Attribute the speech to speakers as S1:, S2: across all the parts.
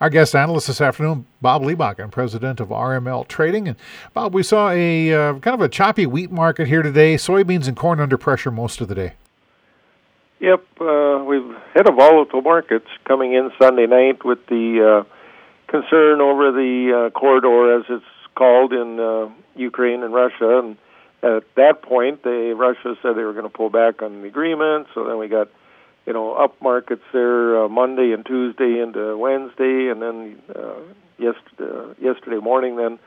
S1: Our guest analyst this afternoon, Bob Liebakken, president of RML Trading. And Bob, we saw a uh, kind of a choppy wheat market here today. Soybeans and corn under pressure most of the day.
S2: Yep, uh, we've had a volatile markets coming in Sunday night with the uh, concern over the uh, corridor, as it's called in uh, Ukraine and Russia. And at that point, they Russia said they were going to pull back on the agreement. So then we got you know, up markets there uh, Monday and Tuesday into Wednesday, and then uh, yesterday, uh, yesterday morning, then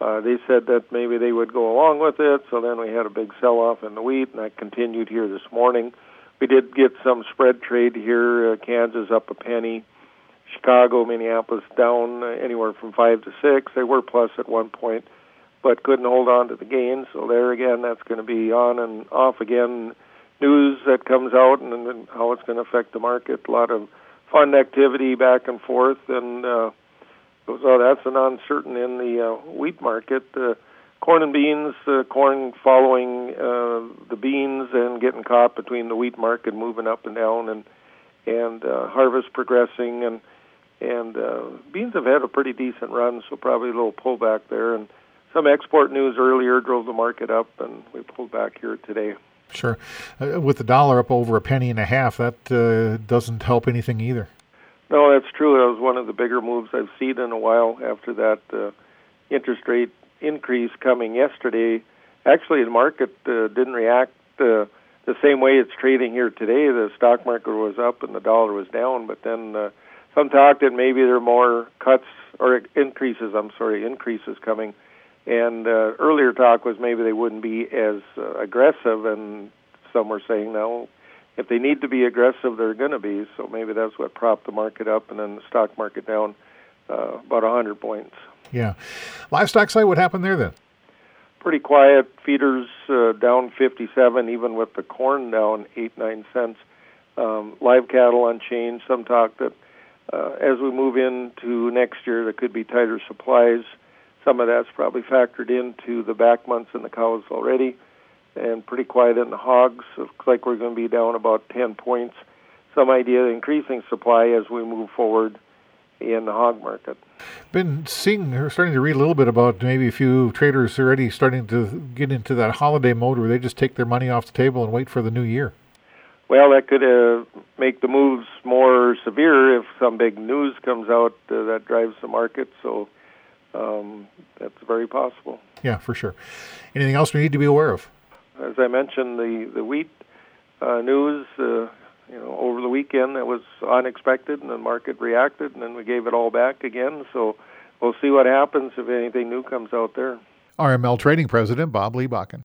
S2: uh, they said that maybe they would go along with it. So then we had a big sell-off in the wheat, and that continued here this morning. We did get some spread trade here. Uh, Kansas up a penny, Chicago, Minneapolis down uh, anywhere from five to six. They were plus at one point, but couldn't hold on to the gains. So there again, that's going to be on and off again news that comes out and, and how it's going to affect the market. A lot of fund activity back and forth, and uh, so that's an uncertain in the uh, wheat market. Uh, corn and beans, uh, corn following uh, the beans and getting caught between the wheat market, moving up and down, and and uh, harvest progressing, and and uh, beans have had a pretty decent run, so probably a little pullback there, and some export news earlier drove the market up, and we pulled back here today.
S1: Sure. Uh, with the dollar up over a penny and a half, that uh, doesn't help anything either.
S2: No, that's true. That was one of the bigger moves I've seen in a while after that uh, interest rate increase coming yesterday. Actually, the market uh, didn't react uh, the same way it's trading here today. The stock market was up and the dollar was down, but then uh, some talk that maybe there are more cuts or increases, I'm sorry, increases coming and uh, earlier talk was maybe they wouldn't be as uh, aggressive, and some were saying no. If they need to be aggressive, they're going to be. So maybe that's what propped the market up, and then the stock market down uh, about 100 points.
S1: Yeah, livestock side, what happened there then?
S2: Pretty quiet. Feeders uh, down 57, even with the corn down eight nine cents. Um, live cattle unchanged. Some talk that uh, as we move into next year, there could be tighter supplies. Some of that's probably factored into the back months in the cows already, and pretty quiet in the hogs. Looks like we're going to be down about 10 points. Some idea of increasing supply as we move forward in the hog market.
S1: Been seeing, or starting to read a little bit about maybe a few traders already starting to get into that holiday mode where they just take their money off the table and wait for the new year.
S2: Well, that could uh, make the moves more severe if some big news comes out uh, that drives the market. So um, that's very possible.
S1: Yeah, for sure. Anything else we need to be aware of?
S2: As I mentioned, the the wheat uh, news, uh, you know, over the weekend that was unexpected, and the market reacted, and then we gave it all back again. So we'll see what happens if anything new comes out there.
S1: RML Trading President Bob Liebakken.